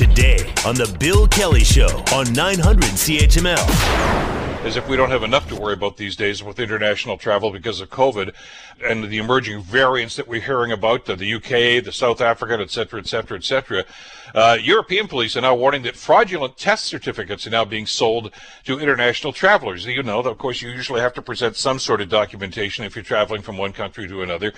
today on The Bill Kelly Show on 900 CHML as if we don't have enough to worry about these days with international travel because of COVID and the emerging variants that we're hearing about, the, UK, the South African, et cetera, et cetera, et cetera. Uh, European police are now warning that fraudulent test certificates are now being sold to international travelers. You know, of course, you usually have to present some sort of documentation if you're traveling from one country to another.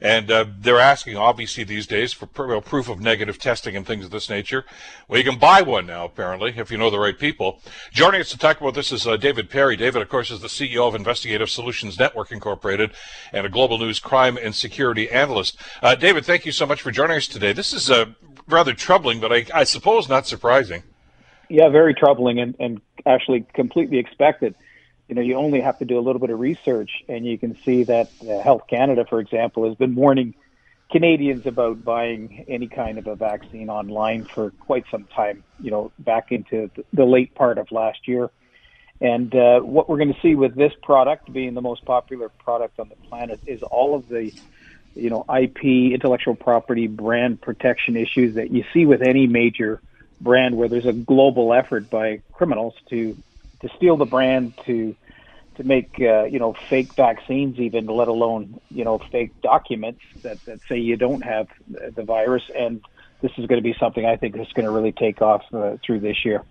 And uh, they're asking, obviously, these days for pr- proof of negative testing and things of this nature. Well, you can buy one now, apparently, if you know the right people. Joining us to talk about this is uh, David Perry. David, of course, is the CEO of Investigative Solutions Network Incorporated and a global news crime and security analyst. Uh, David, thank you so much for joining us today. This is uh, rather troubling, but I, I suppose not surprising. Yeah, very troubling and, and actually completely expected you know, you only have to do a little bit of research, and you can see that uh, Health Canada, for example, has been warning Canadians about buying any kind of a vaccine online for quite some time. You know, back into the late part of last year. And uh, what we're going to see with this product being the most popular product on the planet is all of the, you know, IP, intellectual property, brand protection issues that you see with any major brand where there's a global effort by criminals to to steal the brand to to make uh, you know fake vaccines even let alone you know fake documents that, that say you don't have the virus and this is going to be something I think is going to really take off uh, through this year.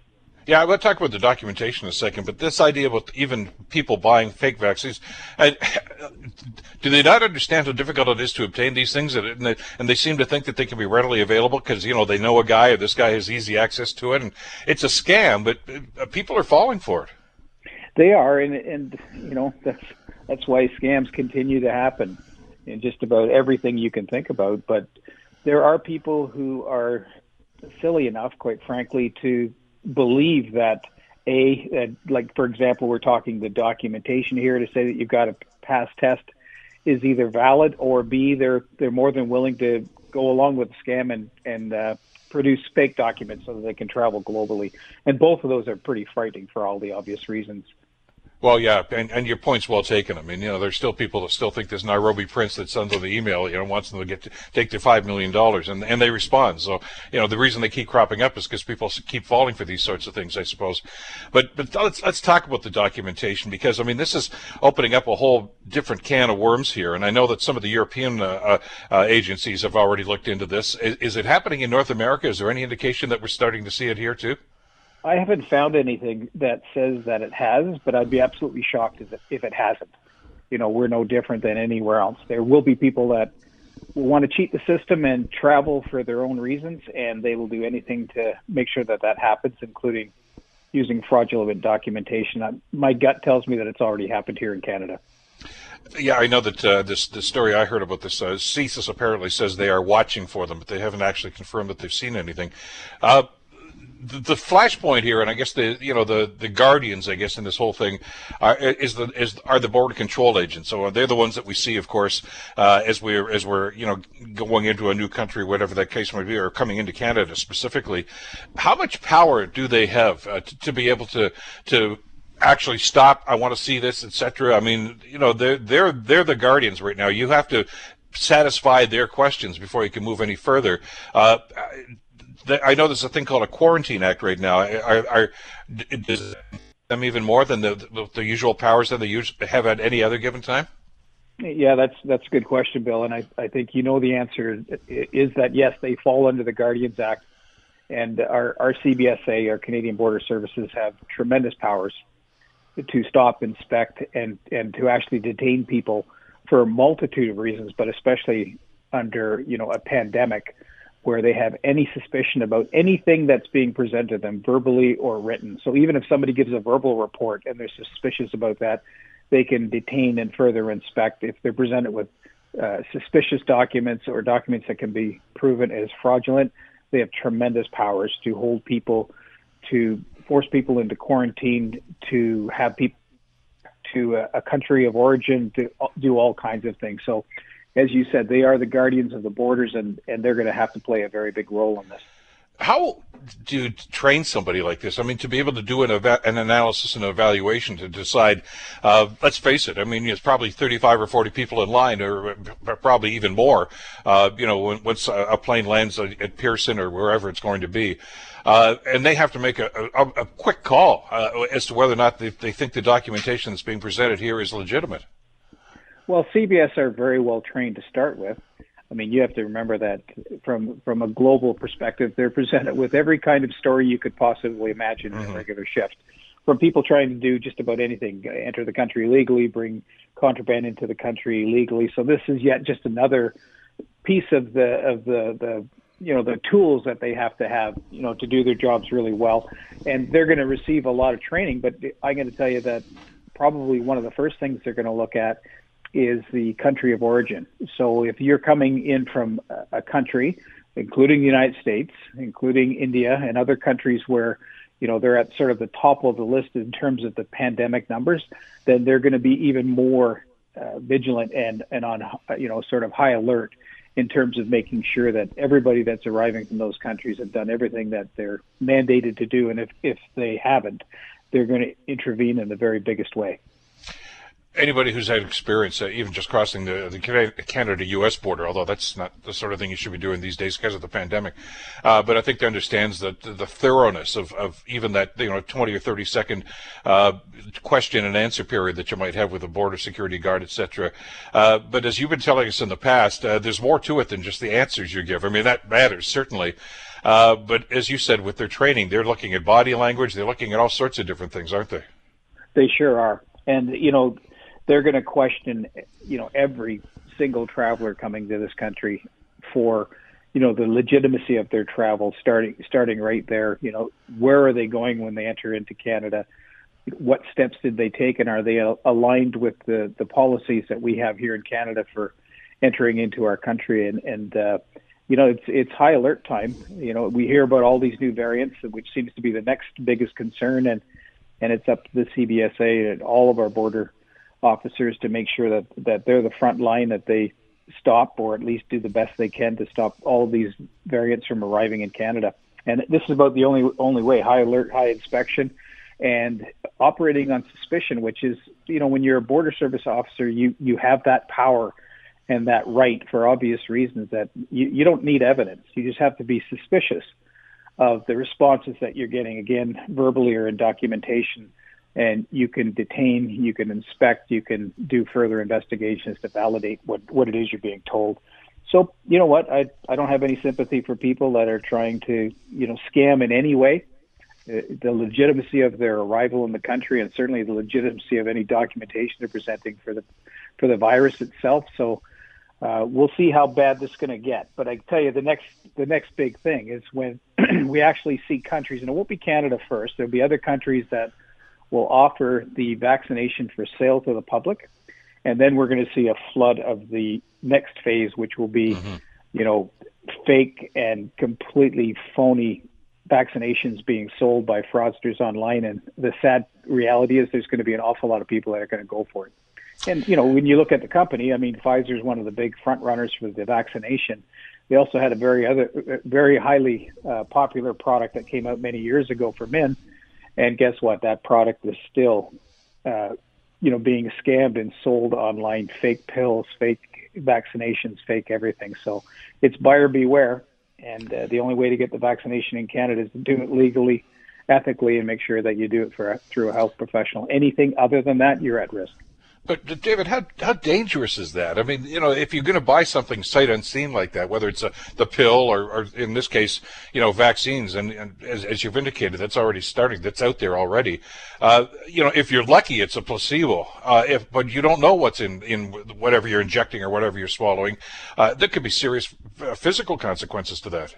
Yeah, I will talk about the documentation in a second, but this idea about even people buying fake vaccines, I, do they not understand how difficult it is to obtain these things? And they, and they seem to think that they can be readily available because, you know, they know a guy or this guy has easy access to it. And it's a scam, but uh, people are falling for it. They are, and, and you know, that's, that's why scams continue to happen in just about everything you can think about. But there are people who are silly enough, quite frankly, to believe that a like for example we're talking the documentation here to say that you've got a pass test is either valid or b they're they're more than willing to go along with the scam and and uh, produce fake documents so that they can travel globally. And both of those are pretty frightening for all the obvious reasons well, yeah, and, and your point's well taken. I mean, you know, there's still people that still think this Nairobi prince that sends them the email, you know, wants them to get to take their five million dollars, and and they respond. So, you know, the reason they keep cropping up is because people keep falling for these sorts of things, I suppose. But but let's let's talk about the documentation because I mean, this is opening up a whole different can of worms here, and I know that some of the European uh, uh, uh agencies have already looked into this. Is, is it happening in North America? Is there any indication that we're starting to see it here too? I haven't found anything that says that it has, but I'd be absolutely shocked if it hasn't. You know, we're no different than anywhere else. There will be people that want to cheat the system and travel for their own reasons, and they will do anything to make sure that that happens, including using fraudulent documentation. My gut tells me that it's already happened here in Canada. Yeah, I know that uh, this the story I heard about this. Uh, CSIS apparently says they are watching for them, but they haven't actually confirmed that they've seen anything. Uh, the, the flashpoint here, and I guess the you know the the guardians, I guess, in this whole thing, are, is the is are the border control agents. So they're the ones that we see, of course, uh, as we're as we're you know going into a new country, whatever that case might be, or coming into Canada specifically. How much power do they have uh, to, to be able to to actually stop? I want to see this, etc. I mean, you know, they're they're they're the guardians right now. You have to satisfy their questions before you can move any further. Uh, I know there's a thing called a quarantine act right now. Are, are does them even more than the, the, the usual powers that they use, have at any other given time? Yeah, that's that's a good question, Bill, and I, I think you know the answer is that yes, they fall under the Guardians Act, and our our CBSA, our Canadian Border Services, have tremendous powers to stop, inspect, and and to actually detain people for a multitude of reasons, but especially under you know a pandemic where they have any suspicion about anything that's being presented to them, verbally or written. So even if somebody gives a verbal report and they're suspicious about that, they can detain and further inspect if they're presented with uh, suspicious documents or documents that can be proven as fraudulent. They have tremendous powers to hold people, to force people into quarantine, to have people to a, a country of origin, to do all kinds of things. So as you said, they are the guardians of the borders, and, and they're going to have to play a very big role in this. How do you train somebody like this? I mean, to be able to do an, an analysis and evaluation to decide, uh, let's face it, I mean, it's probably 35 or 40 people in line, or probably even more, uh, you know, when, once a plane lands at Pearson or wherever it's going to be. Uh, and they have to make a, a, a quick call uh, as to whether or not they, they think the documentation that's being presented here is legitimate. Well, CBS are very well trained to start with. I mean, you have to remember that from from a global perspective, they're presented with every kind of story you could possibly imagine mm-hmm. in a regular shift. From people trying to do just about anything, enter the country legally, bring contraband into the country legally. So this is yet just another piece of the of the the you know the tools that they have to have you know to do their jobs really well and they're going to receive a lot of training but i'm going to tell you that probably one of the first things they're going to look at is the country of origin. So if you're coming in from a country, including the United States, including India and other countries where you know they're at sort of the top of the list in terms of the pandemic numbers, then they're going to be even more uh, vigilant and and on you know sort of high alert in terms of making sure that everybody that's arriving from those countries have done everything that they're mandated to do, and if if they haven't, they're going to intervene in the very biggest way anybody who's had experience, uh, even just crossing the, the Canada-U.S. border, although that's not the sort of thing you should be doing these days because of the pandemic, uh, but I think they understands the, the thoroughness of, of even that you know 20 or 30 second uh, question and answer period that you might have with a border security guard, etc. Uh, but as you've been telling us in the past, uh, there's more to it than just the answers you give. I mean that matters certainly. Uh, but as you said, with their training, they're looking at body language. They're looking at all sorts of different things, aren't they? They sure are. And you know, they're going to question, you know, every single traveler coming to this country for, you know, the legitimacy of their travel. Starting starting right there, you know, where are they going when they enter into Canada? What steps did they take, and are they aligned with the the policies that we have here in Canada for entering into our country? And and uh, you know, it's it's high alert time. You know, we hear about all these new variants, which seems to be the next biggest concern, and and it's up to the CBSA and all of our border officers to make sure that that they're the front line that they stop or at least do the best they can to stop all these variants from arriving in Canada. And this is about the only only way: high alert, high inspection, and operating on suspicion. Which is, you know, when you're a border service officer, you you have that power and that right for obvious reasons that you, you don't need evidence. You just have to be suspicious of the responses that you're getting, again, verbally or in documentation and you can detain, you can inspect, you can do further investigations to validate what, what it is you're being told. So, you know what? I, I don't have any sympathy for people that are trying to, you know, scam in any way. Uh, the legitimacy of their arrival in the country, and certainly the legitimacy of any documentation they're presenting for the for the virus itself. So, uh, we'll see how bad this is going to get. But I tell you, the next the next big thing is when we actually see countries, and it won't be Canada first. There'll be other countries that will offer the vaccination for sale to the public. And then we're going to see a flood of the next phase, which will be, mm-hmm. you know, fake and completely phony vaccinations being sold by fraudsters online. And the sad reality is there's going to be an awful lot of people that are going to go for it. And, you know, when you look at the company, I mean, Pfizer is one of the big front runners for the vaccination. They also had a very other, very highly uh, popular product that came out many years ago for men and guess what? That product is still, uh, you know, being scammed and sold online. Fake pills, fake vaccinations, fake everything. So it's buyer beware. And uh, the only way to get the vaccination in Canada is to do it legally, ethically, and make sure that you do it for through a health professional. Anything other than that, you're at risk. But David, how how dangerous is that? I mean, you know, if you're going to buy something sight unseen like that, whether it's a, the pill or, or in this case, you know, vaccines, and, and as, as, you've indicated, that's already starting. That's out there already. Uh, you know, if you're lucky, it's a placebo. Uh, if but you don't know what's in in whatever you're injecting or whatever you're swallowing, uh, there could be serious physical consequences to that.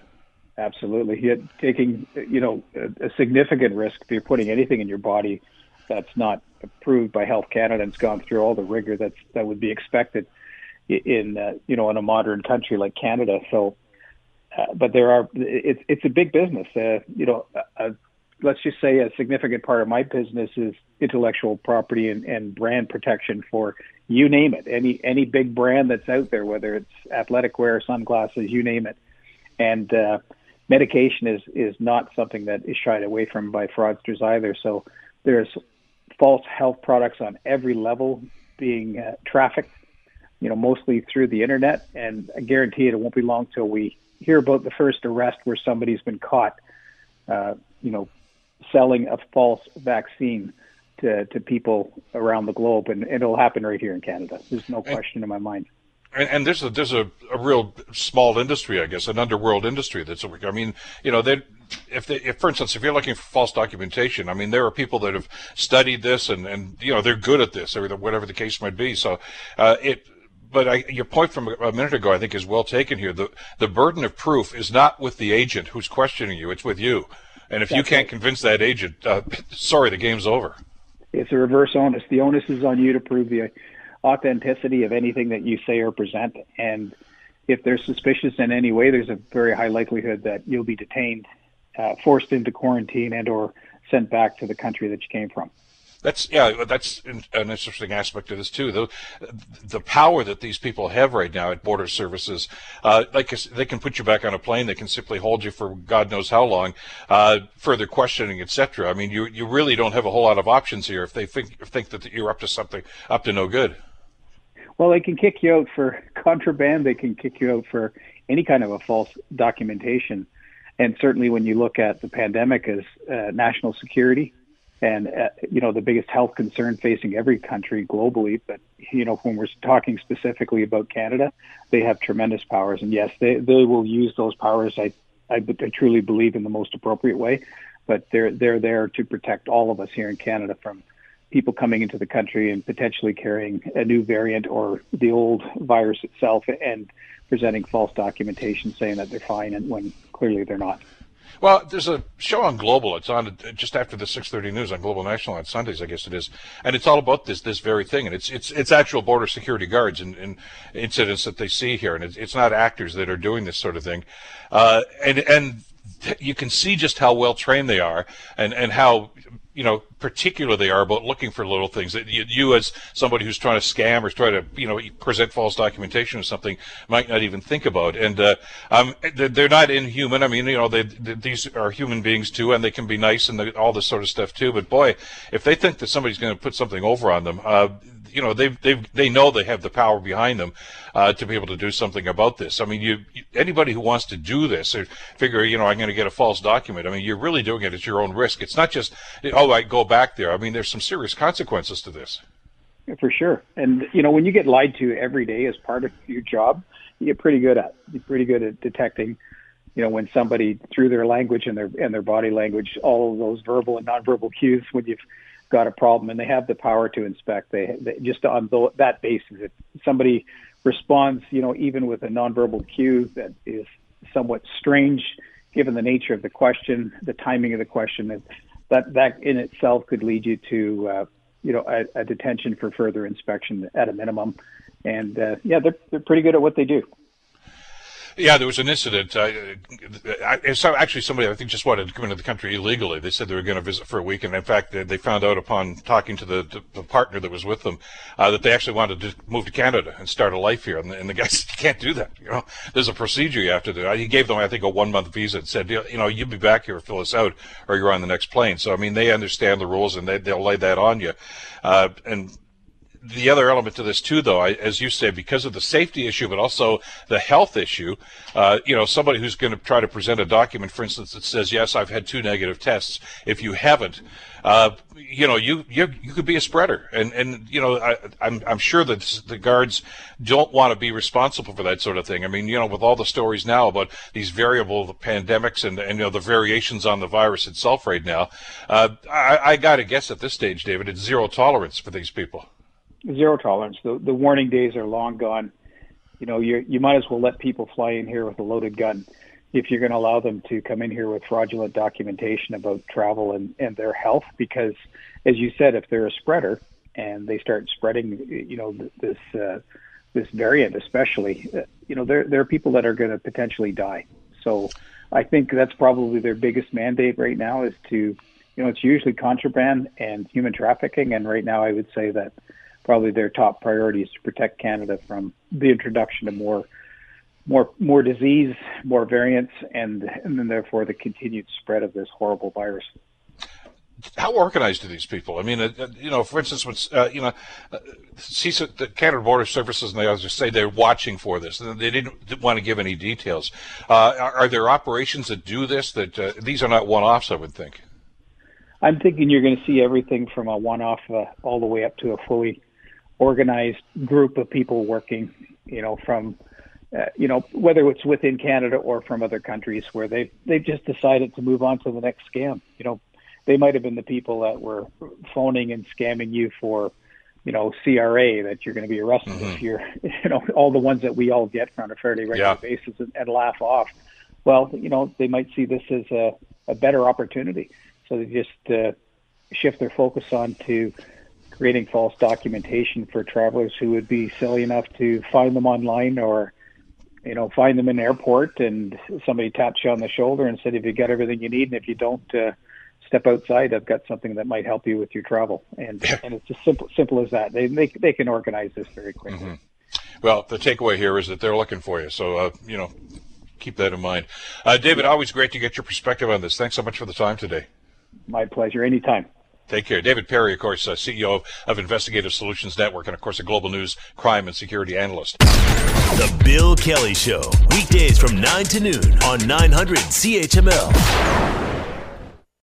Absolutely, you're taking you know a significant risk if you're putting anything in your body that's not approved by Health Canada and it's gone through all the rigor that's that would be expected in uh, you know in a modern country like Canada. So, uh, but there are it's it's a big business. Uh, you know, uh, let's just say a significant part of my business is intellectual property and, and brand protection for you name it any any big brand that's out there, whether it's athletic wear, sunglasses, you name it, and uh, medication is is not something that is shied away from by fraudsters either. So there's false health products on every level being uh, trafficked, you know, mostly through the internet. And I guarantee it, it won't be long till we hear about the first arrest where somebody's been caught, uh, you know, selling a false vaccine to, to people around the globe, and, it'll happen right here in Canada. There's no question in my mind. And, and there's a there's a, a real small industry, I guess, an underworld industry that's. I mean, you know, they if they, if for instance, if you're looking for false documentation, I mean, there are people that have studied this and and you know they're good at this, or whatever the case might be. So, uh, it. But I, your point from a minute ago, I think, is well taken here. The the burden of proof is not with the agent who's questioning you; it's with you. And if That's you can't convince that agent, uh, sorry, the game's over. It's a reverse onus. The onus is on you to prove the authenticity of anything that you say or present. And if they're suspicious in any way, there's a very high likelihood that you'll be detained, uh, forced into quarantine, and or sent back to the country that you came from. That's yeah, that's an interesting aspect of this too. The the power that these people have right now at border services, uh, like they can put you back on a plane, they can simply hold you for God knows how long, uh, further questioning, etc. I mean, you you really don't have a whole lot of options here if they think think that you're up to something up to no good. Well, they can kick you out for contraband. They can kick you out for any kind of a false documentation. And certainly, when you look at the pandemic as uh, national security, and uh, you know the biggest health concern facing every country globally. But you know when we're talking specifically about Canada, they have tremendous powers, and yes, they they will use those powers. I I, I truly believe in the most appropriate way, but they're they're there to protect all of us here in Canada from people coming into the country and potentially carrying a new variant or the old virus itself and presenting false documentation saying that they're fine and when clearly they're not. Well, there's a show on Global. It's on just after the 6:30 news on Global National on Sundays, I guess it is, and it's all about this this very thing. And it's it's it's actual border security guards and, and incidents that they see here, and it's, it's not actors that are doing this sort of thing. Uh, and and you can see just how well trained they are, and and how you know, particular they are about looking for little things that you, you, as somebody who's trying to scam or try to, you know, present false documentation or something might not even think about. And uh, um, they're not inhuman. I mean, you know, they, these are human beings too, and they can be nice and all this sort of stuff too. But boy, if they think that somebody's going to put something over on them, uh, you know they they they know they have the power behind them uh, to be able to do something about this. I mean, you anybody who wants to do this or figure, you know, I'm going to get a false document. I mean, you're really doing it at your own risk. It's not just oh, I go back there. I mean, there's some serious consequences to this. For sure, and you know, when you get lied to every day as part of your job, you get pretty good at you're pretty good at detecting you know, when somebody through their language and their and their body language, all of those verbal and nonverbal cues, when you've got a problem and they have the power to inspect. They, they just on the, that basis, if somebody responds, you know, even with a nonverbal cue that is somewhat strange, given the nature of the question, the timing of the question, that that in itself could lead you to, uh, you know, a, a, detention for further inspection at a minimum. And uh, yeah, they're they're pretty good at what they do. Yeah, there was an incident. Uh, I, so actually, somebody I think just wanted to come into the country illegally. They said they were going to visit for a week, and in fact, they, they found out upon talking to the, the partner that was with them uh, that they actually wanted to move to Canada and start a life here. And the, and the guy said, "You can't do that. You know, there's a procedure you have to do." He gave them, I think, a one month visa and said, "You know, you'll be back here, fill us out, or you're on the next plane." So I mean, they understand the rules and they, they'll lay that on you. Uh, and the other element to this too, though, I, as you say, because of the safety issue, but also the health issue. Uh, you know, somebody who's going to try to present a document, for instance, that says, "Yes, I've had two negative tests." If you haven't, uh, you know, you, you you could be a spreader, and and you know, I, am I'm, I'm sure that the guards don't want to be responsible for that sort of thing. I mean, you know, with all the stories now about these variable pandemics and and you know the variations on the virus itself right now, uh, I, I got to guess at this stage, David, it's zero tolerance for these people zero tolerance. The the warning days are long gone. You know, you you might as well let people fly in here with a loaded gun if you're going to allow them to come in here with fraudulent documentation about travel and, and their health because as you said if they're a spreader and they start spreading you know this uh, this variant especially uh, you know there there are people that are going to potentially die so i think that's probably their biggest mandate right now is to you know it's usually contraband and human trafficking and right now i would say that probably their top priority is to protect Canada from the introduction of more more more disease, more variants, and and then therefore the continued spread of this horrible virus. How organized are these people? I mean, uh, uh you know, for instance, uh, you know, uh, CBSA, the Canada Border Services, and they always say they're watching for this, and they didn't, didn't want to give any details. Uh, are, are, there operations that do this? That uh, these are not one-offs, I would think. I'm thinking you're going to see everything from a one-off all the way up to a fully organized group of people working. You know, from uh, you know, whether it's within Canada or from other countries where they've they've just decided to move on to the next scam. You know, they might have been the people that were phoning and scamming you for, you know, CRA that you're going to be arrested mm-hmm. if you're, you know, all the ones that we all get on a fairly regular yeah. basis and, and laugh off. Well, you know, they might see this as a, a better opportunity, so they just uh, shift their focus on to creating false documentation for travelers who would be silly enough to find them online or you know, find them in an airport and somebody taps you on the shoulder and said, if you got everything you need, and if you don't, uh, step outside. I've got something that might help you with your travel, and and it's just simple simple as that. They they they can organize this very quickly. Mm-hmm. Well, the takeaway here is that they're looking for you. So uh, you know, keep that in mind. Uh, David, always great to get your perspective on this. Thanks so much for the time today. My pleasure. Anytime. Take care. David Perry, of course, uh, CEO of Investigative Solutions Network, and of course, a global news crime and security analyst. The Bill Kelly Show, weekdays from 9 to noon on 900 CHML.